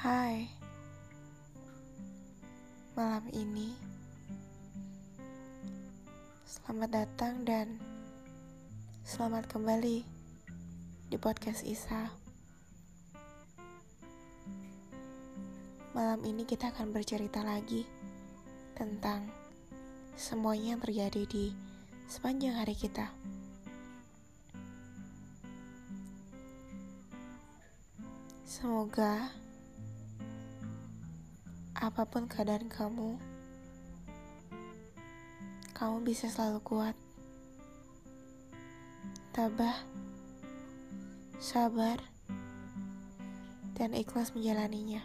Hai, malam ini selamat datang dan selamat kembali di podcast Isa. Malam ini kita akan bercerita lagi tentang semuanya yang terjadi di sepanjang hari kita. Semoga apa pun keadaan kamu, kamu bisa selalu kuat, tabah, sabar, dan ikhlas menjalaninya.